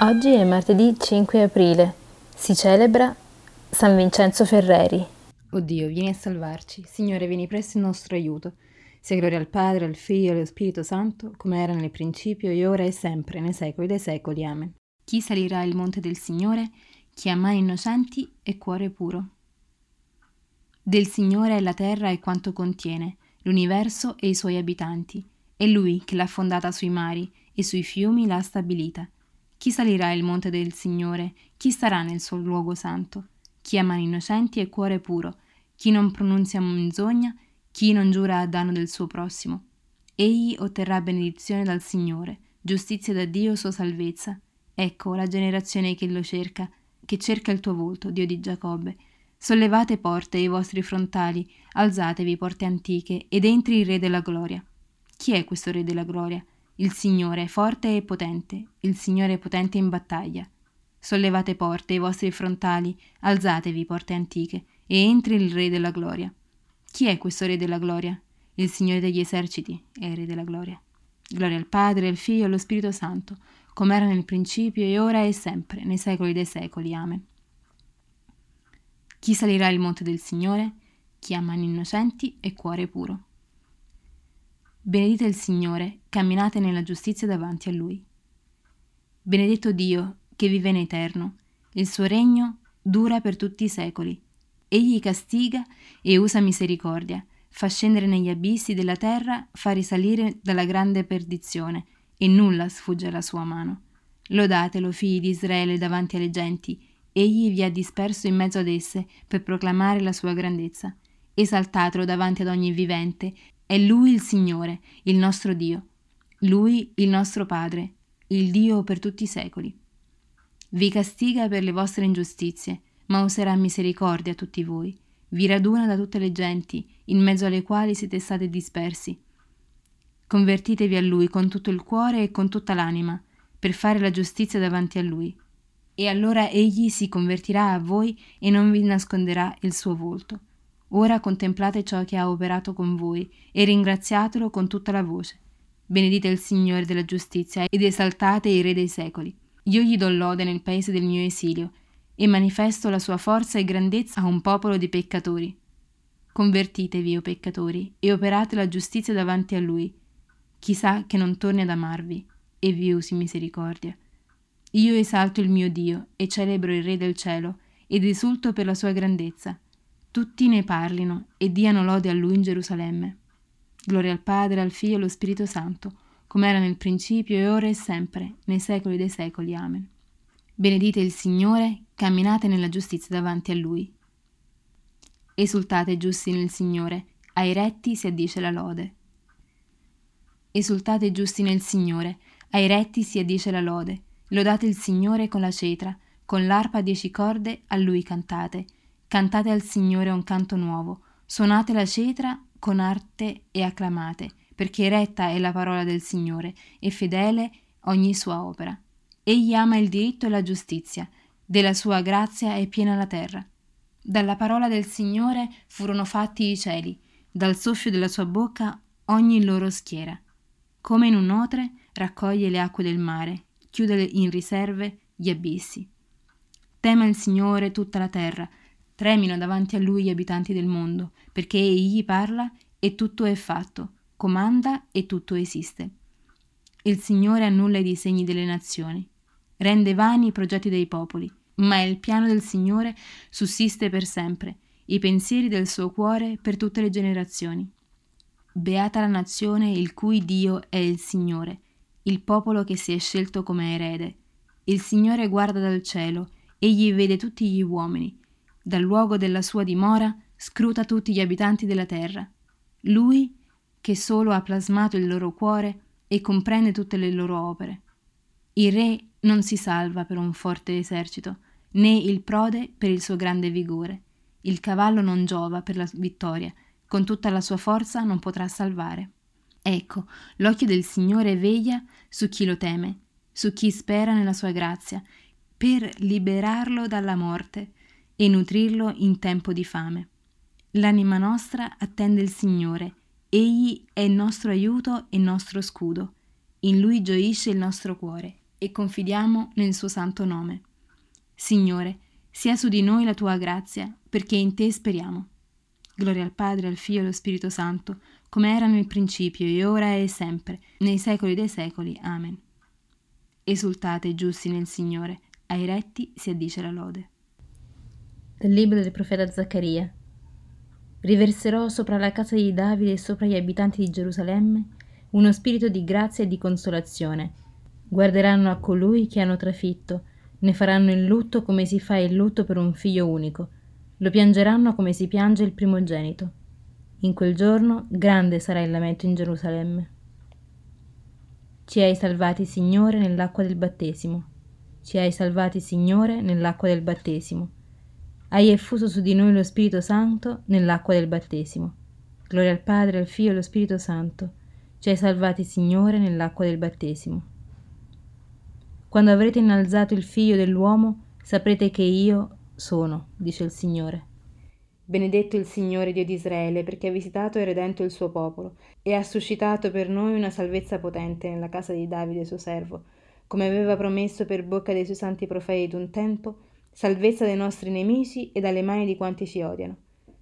Oggi è martedì 5 aprile. Si celebra San Vincenzo Ferreri. O Dio, vieni a salvarci. Signore, vieni presto in nostro aiuto. Sia gloria al Padre, al Figlio e allo Spirito Santo, come era nel principio, e ora e sempre, nei secoli dei secoli. Amen. Chi salirà il monte del Signore? Chi ha mani innocenti e cuore puro. Del Signore è la terra e quanto contiene, l'universo e i suoi abitanti. È Lui che l'ha fondata sui mari e sui fiumi l'ha stabilita. Chi salirà il monte del Signore? Chi starà nel suo luogo santo? Chi ha mani innocenti e cuore puro? Chi non pronunzia menzogna? Chi non giura a danno del suo prossimo? Egli otterrà benedizione dal Signore, giustizia da Dio sua salvezza. Ecco la generazione che lo cerca, che cerca il tuo volto, Dio di Giacobbe. Sollevate porte i vostri frontali, alzatevi porte antiche, ed entri il Re della gloria. Chi è questo Re della gloria? Il Signore è forte e potente, il Signore è potente in battaglia. Sollevate porte, i vostri frontali, alzatevi porte antiche, e entri il Re della gloria. Chi è questo Re della gloria? Il Signore degli eserciti è il Re della gloria. Gloria al Padre, al Figlio e allo Spirito Santo, come era nel principio e ora e sempre, nei secoli dei secoli. Amen. Chi salirà il monte del Signore? Chi ha mani innocenti e cuore puro. Benedite il Signore, camminate nella giustizia davanti a Lui. Benedetto Dio, che vive in eterno, il suo regno dura per tutti i secoli. Egli castiga e usa misericordia, fa scendere negli abissi della terra, fa risalire dalla grande perdizione, e nulla sfugge alla sua mano. Lodatelo, figli di Israele, davanti alle genti, egli vi ha disperso in mezzo ad esse per proclamare la sua grandezza. Esaltatelo davanti ad ogni vivente, è Lui il Signore, il nostro Dio. Lui il nostro Padre, il Dio per tutti i secoli. Vi castiga per le vostre ingiustizie, ma userà misericordia a tutti voi. Vi raduna da tutte le genti, in mezzo alle quali siete stati dispersi. Convertitevi a Lui con tutto il cuore e con tutta l'anima, per fare la giustizia davanti a Lui. E allora Egli si convertirà a voi e non vi nasconderà il suo volto. Ora contemplate ciò che ha operato con voi e ringraziatelo con tutta la voce. Benedite il Signore della giustizia ed esaltate il Re dei secoli. Io gli do lode nel paese del mio esilio e manifesto la sua forza e grandezza a un popolo di peccatori. Convertitevi, o peccatori, e operate la giustizia davanti a lui. Chissà che non torni ad amarvi e vi usi misericordia. Io esalto il mio Dio e celebro il Re del cielo ed esulto per la sua grandezza tutti ne parlino e diano lode a lui in Gerusalemme. Gloria al Padre, al Figlio e allo Spirito Santo, come era nel principio e ora e sempre, nei secoli dei secoli. Amen. Benedite il Signore, camminate nella giustizia davanti a Lui. Esultate giusti nel Signore, ai retti si addice la lode. Esultate giusti nel Signore, ai retti si addice la lode. Lodate il Signore con la cetra, con l'arpa a dieci corde a Lui cantate Cantate al Signore un canto nuovo, suonate la cetra con arte e acclamate, perché retta è la parola del Signore e fedele ogni sua opera. Egli ama il diritto e la giustizia, della sua grazia è piena la terra. Dalla parola del Signore furono fatti i cieli, dal soffio della sua bocca ogni loro schiera. Come in un otre raccoglie le acque del mare, chiude in riserve gli abissi. Tema il Signore tutta la terra, Tremino davanti a lui gli abitanti del mondo, perché egli parla e tutto è fatto, comanda e tutto esiste. Il Signore annulla i disegni delle nazioni, rende vani i progetti dei popoli, ma il piano del Signore sussiste per sempre, i pensieri del suo cuore per tutte le generazioni. Beata la nazione il cui Dio è il Signore, il popolo che si è scelto come erede. Il Signore guarda dal cielo, egli vede tutti gli uomini, dal luogo della sua dimora, scruta tutti gli abitanti della terra. Lui, che solo ha plasmato il loro cuore e comprende tutte le loro opere. Il re non si salva per un forte esercito, né il prode per il suo grande vigore. Il cavallo non giova per la vittoria, con tutta la sua forza non potrà salvare. Ecco, l'occhio del Signore veglia su chi lo teme, su chi spera nella sua grazia, per liberarlo dalla morte e nutrirlo in tempo di fame. L'anima nostra attende il Signore, Egli è il nostro aiuto e nostro scudo. In Lui gioisce il nostro cuore. e confidiamo nel suo santo nome. Signore, sia su di noi la tua grazia, perché in te speriamo. Gloria al Padre, al Figlio e allo Spirito Santo, come era nel principio, e ora e sempre, nei secoli dei secoli. Amen. Esultate giusti nel Signore, ai retti si addice la lode. Dal libro del profeta Zaccaria. Riverserò sopra la casa di Davide e sopra gli abitanti di Gerusalemme uno spirito di grazia e di consolazione. Guarderanno a colui che hanno trafitto, ne faranno il lutto come si fa il lutto per un figlio unico lo piangeranno come si piange il primogenito. In quel giorno grande sarà il lamento in Gerusalemme. Ci hai salvati, Signore, nell'acqua del battesimo. Ci hai salvati, Signore, nell'acqua del battesimo. Hai effuso su di noi lo Spirito Santo nell'acqua del battesimo. Gloria al Padre, al Figlio e allo Spirito Santo. Ci hai salvati, Signore, nell'acqua del battesimo. Quando avrete innalzato il Figlio dell'uomo, saprete che io, sono, dice il Signore. Benedetto il Signore Dio di Israele, perché ha visitato e redento il suo popolo, e ha suscitato per noi una salvezza potente nella casa di Davide suo servo, come aveva promesso per bocca dei suoi santi profeti d'un tempo, salvezza dai nostri nemici e dalle mani di quanti ci odiano.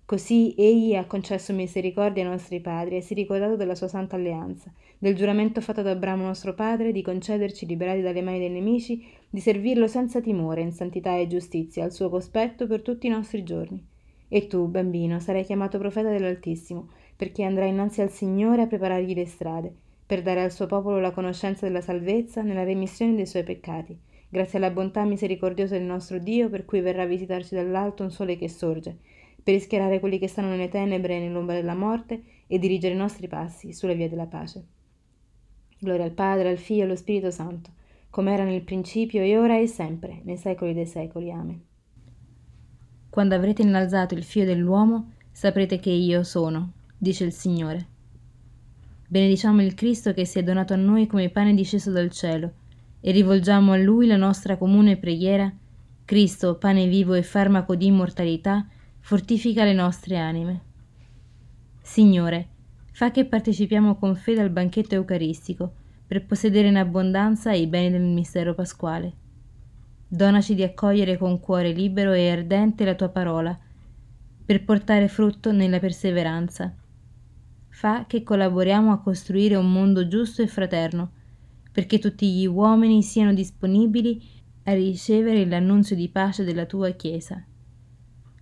Così egli ha concesso misericordia ai nostri padri e si è ricordato della sua santa alleanza, del giuramento fatto ad Abramo nostro padre di concederci, liberati dalle mani dei nemici, di servirlo senza timore, in santità e giustizia, al suo cospetto per tutti i nostri giorni. E tu, bambino, sarai chiamato profeta dell'Altissimo, perché andrai innanzi al Signore a preparargli le strade, per dare al suo popolo la conoscenza della salvezza nella remissione dei suoi peccati, grazie alla bontà misericordiosa del nostro Dio, per cui verrà a visitarci dall'alto un sole che sorge, per rischiarare quelli che stanno nelle tenebre e nell'ombra della morte e dirigere i nostri passi sulle vie della pace. Gloria al Padre, al Figlio e allo Spirito Santo, come era nel principio e ora e sempre, nei secoli dei secoli. Amen. Quando avrete innalzato il Figlio dell'uomo, saprete che io sono, dice il Signore. Benediciamo il Cristo che si è donato a noi come pane disceso dal cielo e rivolgiamo a Lui la nostra comune preghiera. Cristo, pane vivo e farmaco di immortalità, fortifica le nostre anime. Signore, fa che partecipiamo con fede al banchetto eucaristico per possedere in abbondanza i beni del mistero pasquale. Donaci di accogliere con cuore libero e ardente la tua parola, per portare frutto nella perseveranza. Fa che collaboriamo a costruire un mondo giusto e fraterno, perché tutti gli uomini siano disponibili a ricevere l'annunzio di pace della tua Chiesa.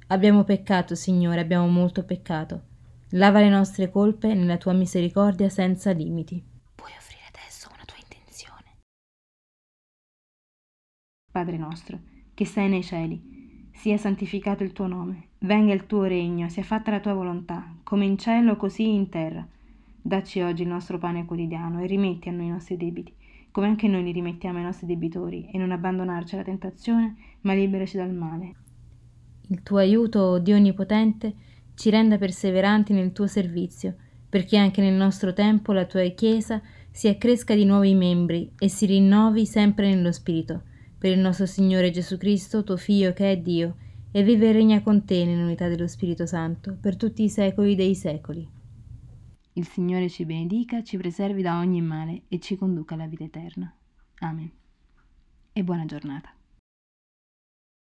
Abbiamo peccato, Signore, abbiamo molto peccato. Lava le nostre colpe nella tua misericordia senza limiti. Puoi offrire adesso una tua intenzione. Padre nostro, che sei nei cieli, sia santificato il tuo nome, venga il tuo regno, sia fatta la tua volontà, come in cielo così in terra. Dacci oggi il nostro pane quotidiano e rimetti a noi i nostri debiti, come anche noi li rimettiamo ai nostri debitori, e non abbandonarci alla tentazione, ma liberaci dal male. Il tuo aiuto, Dio Onnipotente, ci renda perseveranti nel tuo servizio, perché anche nel nostro tempo la tua Chiesa si accresca di nuovi membri e si rinnovi sempre nello Spirito, per il nostro Signore Gesù Cristo, tuo Figlio che è Dio, e vive e regna con te nell'unità dello Spirito Santo, per tutti i secoli dei secoli. Il Signore ci benedica, ci preservi da ogni male e ci conduca alla vita eterna. Amen. E buona giornata.